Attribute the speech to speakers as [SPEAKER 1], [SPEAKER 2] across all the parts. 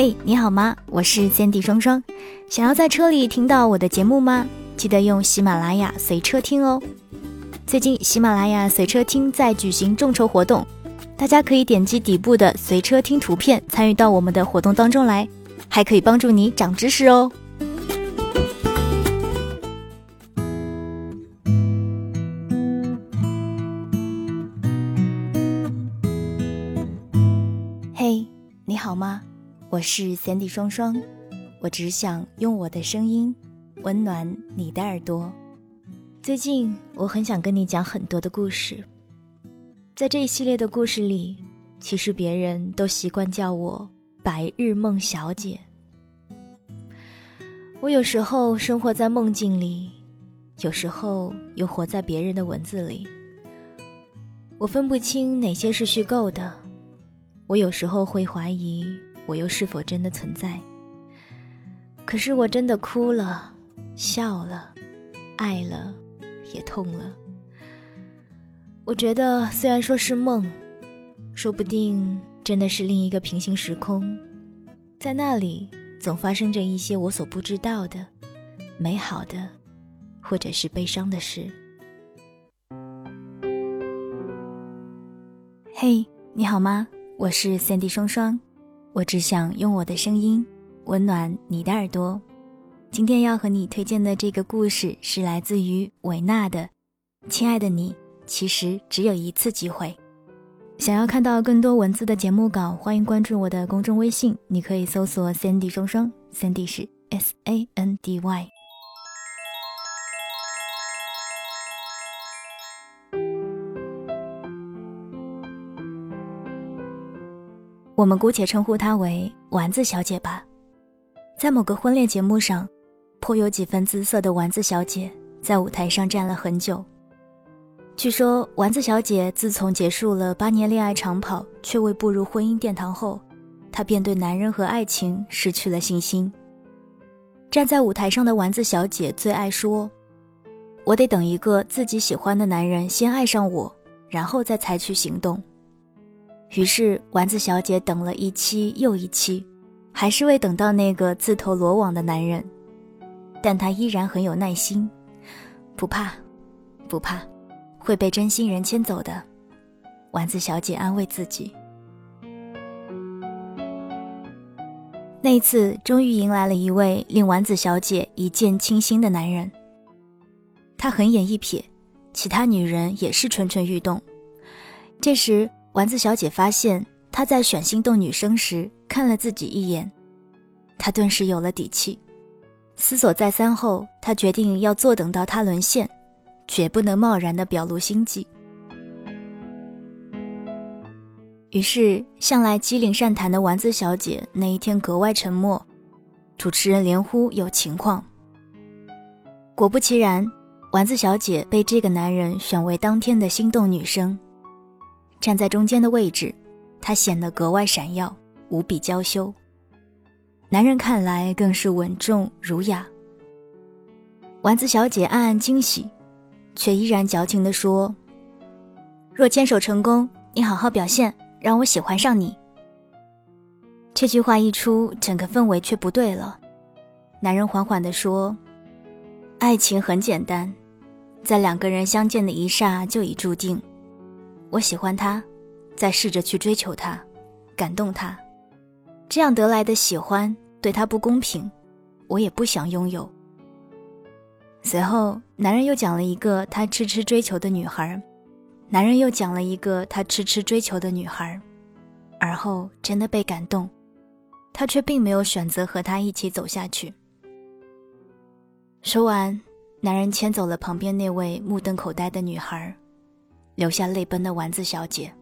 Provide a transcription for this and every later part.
[SPEAKER 1] 嘿，你好吗？我是 Sandy 双双。想要在车里听到我的节目吗？记得用喜马拉雅随车听哦。最近喜马拉雅随车听在举行众筹活动，大家可以点击底部的随车听图片参与到我们的活动当中来，还可以帮助你长知识哦。嘿，你好吗？我是 Sandy 双双，我只想用我的声音温暖你的耳朵。最近我很想跟你讲很多的故事，在这一系列的故事里，其实别人都习惯叫我白日梦小姐。我有时候生活在梦境里，有时候又活在别人的文字里，我分不清哪些是虚构的。我有时候会怀疑。我又是否真的存在？可是我真的哭了，笑了，爱了，也痛了。我觉得，虽然说是梦，说不定真的是另一个平行时空，在那里总发生着一些我所不知道的、美好的，或者是悲伤的事。嘿，你好吗？我是 Sandy 双双。我只想用我的声音温暖你的耳朵。今天要和你推荐的这个故事是来自于维纳的《亲爱的你》，其实只有一次机会。想要看到更多文字的节目稿，欢迎关注我的公众微信，你可以搜索 “Sandy 双双 ”，Sandy 是 S A N D Y。我们姑且称呼她为丸子小姐吧。在某个婚恋节目上，颇有几分姿色的丸子小姐在舞台上站了很久。据说，丸子小姐自从结束了八年恋爱长跑，却未步入婚姻殿堂后，她便对男人和爱情失去了信心。站在舞台上的丸子小姐最爱说：“我得等一个自己喜欢的男人先爱上我，然后再采取行动。”于是，丸子小姐等了一期又一期，还是未等到那个自投罗网的男人。但她依然很有耐心，不怕，不怕，会被真心人牵走的。丸子小姐安慰自己。那次，终于迎来了一位令丸子小姐一见倾心的男人。他横眼一瞥，其他女人也是蠢蠢欲动。这时。丸子小姐发现，他在选心动女生时看了自己一眼，她顿时有了底气。思索再三后，她决定要坐等到他沦陷，绝不能贸然的表露心迹。于是，向来机灵善谈的丸子小姐那一天格外沉默。主持人连呼有情况。果不其然，丸子小姐被这个男人选为当天的心动女生。站在中间的位置，她显得格外闪耀，无比娇羞。男人看来更是稳重儒雅。丸子小姐暗暗惊喜，却依然矫情地说：“若牵手成功，你好好表现，让我喜欢上你。”这句话一出，整个氛围却不对了。男人缓缓地说：“爱情很简单，在两个人相见的一刹就已注定。”我喜欢他，再试着去追求他，感动他，这样得来的喜欢对他不公平，我也不想拥有。随后，男人又讲了一个他痴痴追求的女孩，男人又讲了一个他痴痴追求的女孩，而后真的被感动，他却并没有选择和他一起走下去。说完，男人牵走了旁边那位目瞪口呆的女孩。留下泪奔的丸子小姐。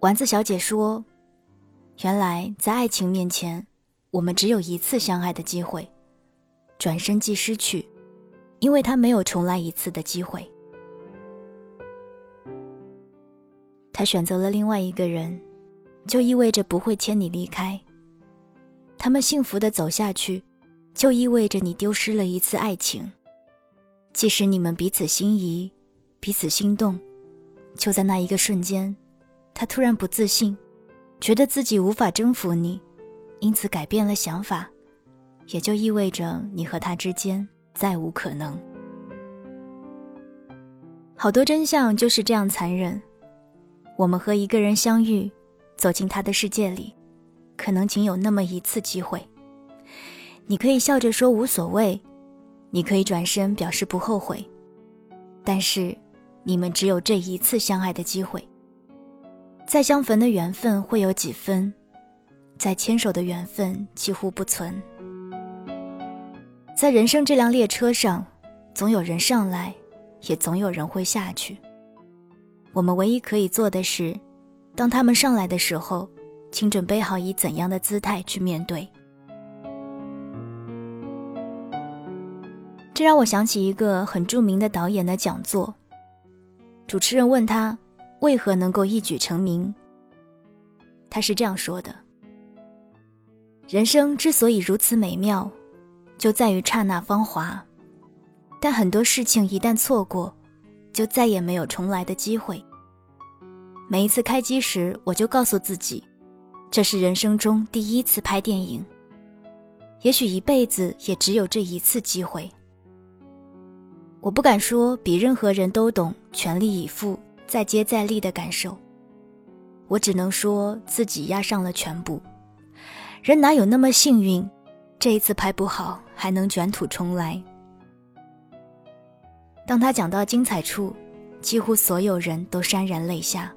[SPEAKER 1] 丸子小姐说：“原来在爱情面前，我们只有一次相爱的机会，转身即失去，因为他没有重来一次的机会。他选择了另外一个人，就意味着不会牵你离开。他们幸福的走下去，就意味着你丢失了一次爱情，即使你们彼此心仪。”彼此心动，就在那一个瞬间，他突然不自信，觉得自己无法征服你，因此改变了想法，也就意味着你和他之间再无可能。好多真相就是这样残忍。我们和一个人相遇，走进他的世界里，可能仅有那么一次机会。你可以笑着说无所谓，你可以转身表示不后悔，但是你们只有这一次相爱的机会。再相逢的缘分会有几分，再牵手的缘分几乎不存。在人生这辆列车上，总有人上来，也总有人会下去。我们唯一可以做的是，当他们上来的时候，请准备好以怎样的姿态去面对。这让我想起一个很著名的导演的讲座。主持人问他为何能够一举成名，他是这样说的：“人生之所以如此美妙，就在于刹那芳华。但很多事情一旦错过，就再也没有重来的机会。每一次开机时，我就告诉自己，这是人生中第一次拍电影，也许一辈子也只有这一次机会。”我不敢说比任何人都懂全力以赴、再接再厉的感受，我只能说自己压上了全部。人哪有那么幸运，这一次拍不好还能卷土重来？当他讲到精彩处，几乎所有人都潸然泪下。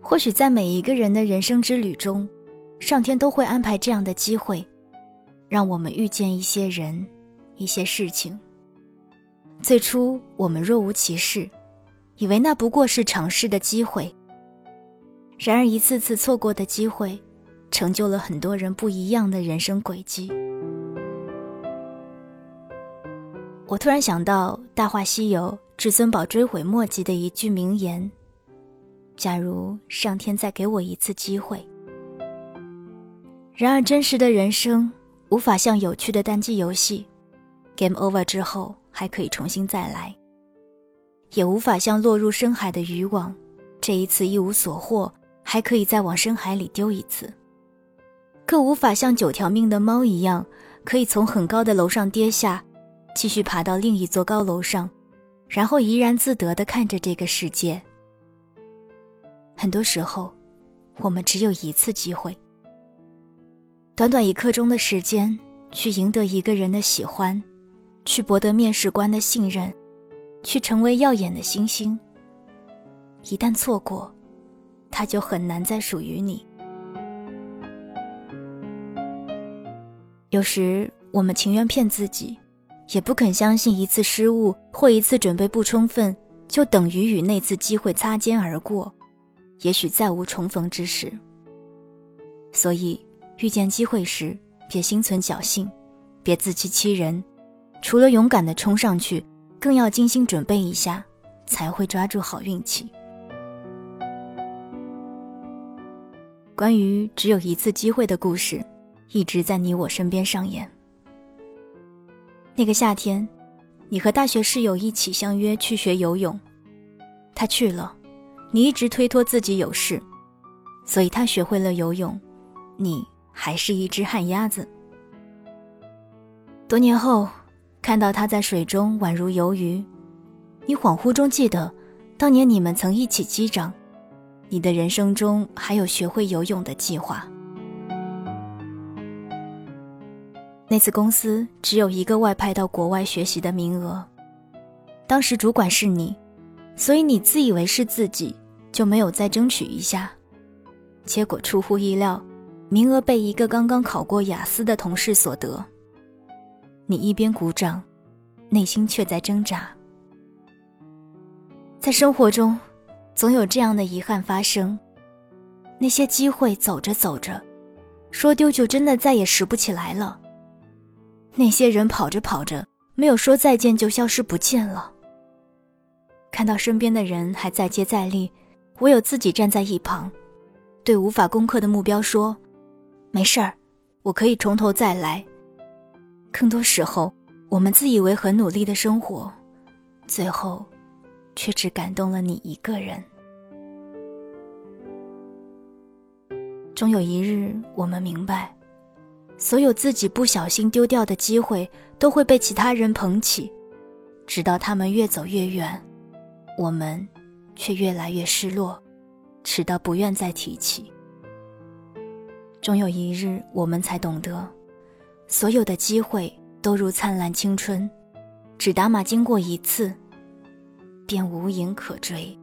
[SPEAKER 1] 或许在每一个人的人生之旅中，上天都会安排这样的机会，让我们遇见一些人、一些事情。最初我们若无其事，以为那不过是尝试的机会。然而一次次错过的机会，成就了很多人不一样的人生轨迹。我突然想到《大话西游》至尊宝追悔莫及的一句名言：“假如上天再给我一次机会。”然而真实的人生无法像有趣的单机游戏，Game Over 之后。还可以重新再来，也无法像落入深海的渔网，这一次一无所获，还可以再往深海里丢一次。更无法像九条命的猫一样，可以从很高的楼上跌下，继续爬到另一座高楼上，然后怡然自得地看着这个世界。很多时候，我们只有一次机会，短短一刻钟的时间，去赢得一个人的喜欢。去博得面试官的信任，去成为耀眼的星星。一旦错过，它就很难再属于你。有时我们情愿骗自己，也不肯相信一次失误或一次准备不充分，就等于与那次机会擦肩而过，也许再无重逢之时。所以，遇见机会时，别心存侥幸，别自欺欺人。除了勇敢的冲上去，更要精心准备一下，才会抓住好运气。关于只有一次机会的故事，一直在你我身边上演。那个夏天，你和大学室友一起相约去学游泳，他去了，你一直推脱自己有事，所以他学会了游泳，你还是一只旱鸭子。多年后。看到他在水中宛如游鱼，你恍惚中记得，当年你们曾一起击掌。你的人生中还有学会游泳的计划。那次公司只有一个外派到国外学习的名额，当时主管是你，所以你自以为是自己，就没有再争取一下。结果出乎意料，名额被一个刚刚考过雅思的同事所得。你一边鼓掌，内心却在挣扎。在生活中，总有这样的遗憾发生：那些机会走着走着，说丢就真的再也拾不起来了；那些人跑着跑着，没有说再见就消失不见了。看到身边的人还在接再厉，唯有自己站在一旁，对无法攻克的目标说：“没事儿，我可以从头再来。”更多时候，我们自以为很努力的生活，最后，却只感动了你一个人。终有一日，我们明白，所有自己不小心丢掉的机会，都会被其他人捧起，直到他们越走越远，我们却越来越失落，直到不愿再提起。终有一日，我们才懂得，所有的机会都如灿烂青春，只打马经过一次，便无影可追。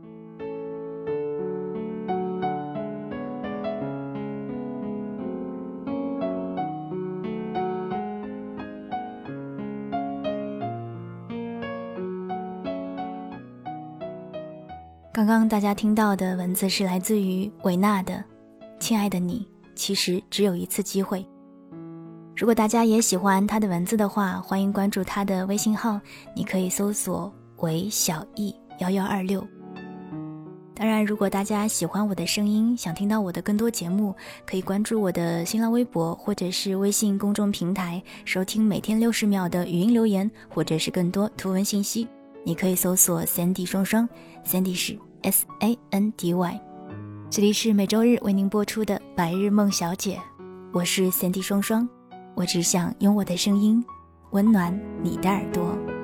[SPEAKER 1] 刚刚大家听到的文字是来自于维纳的，《亲爱的你，其实只有一次机会》。如果大家也喜欢他的文字的话，欢迎关注他的微信号，你可以搜索“韦小艺幺幺二六”。当然，如果大家喜欢我的声音，想听到我的更多节目，可以关注我的新浪微博或者是微信公众平台，收听每天六十秒的语音留言，或者是更多图文信息。你可以搜索 “Sandy 双双 ”，Sandy 是 S A N D Y。这里是每周日为您播出的《白日梦小姐》，我是 Sandy 双双，我只想用我的声音温暖你的耳朵。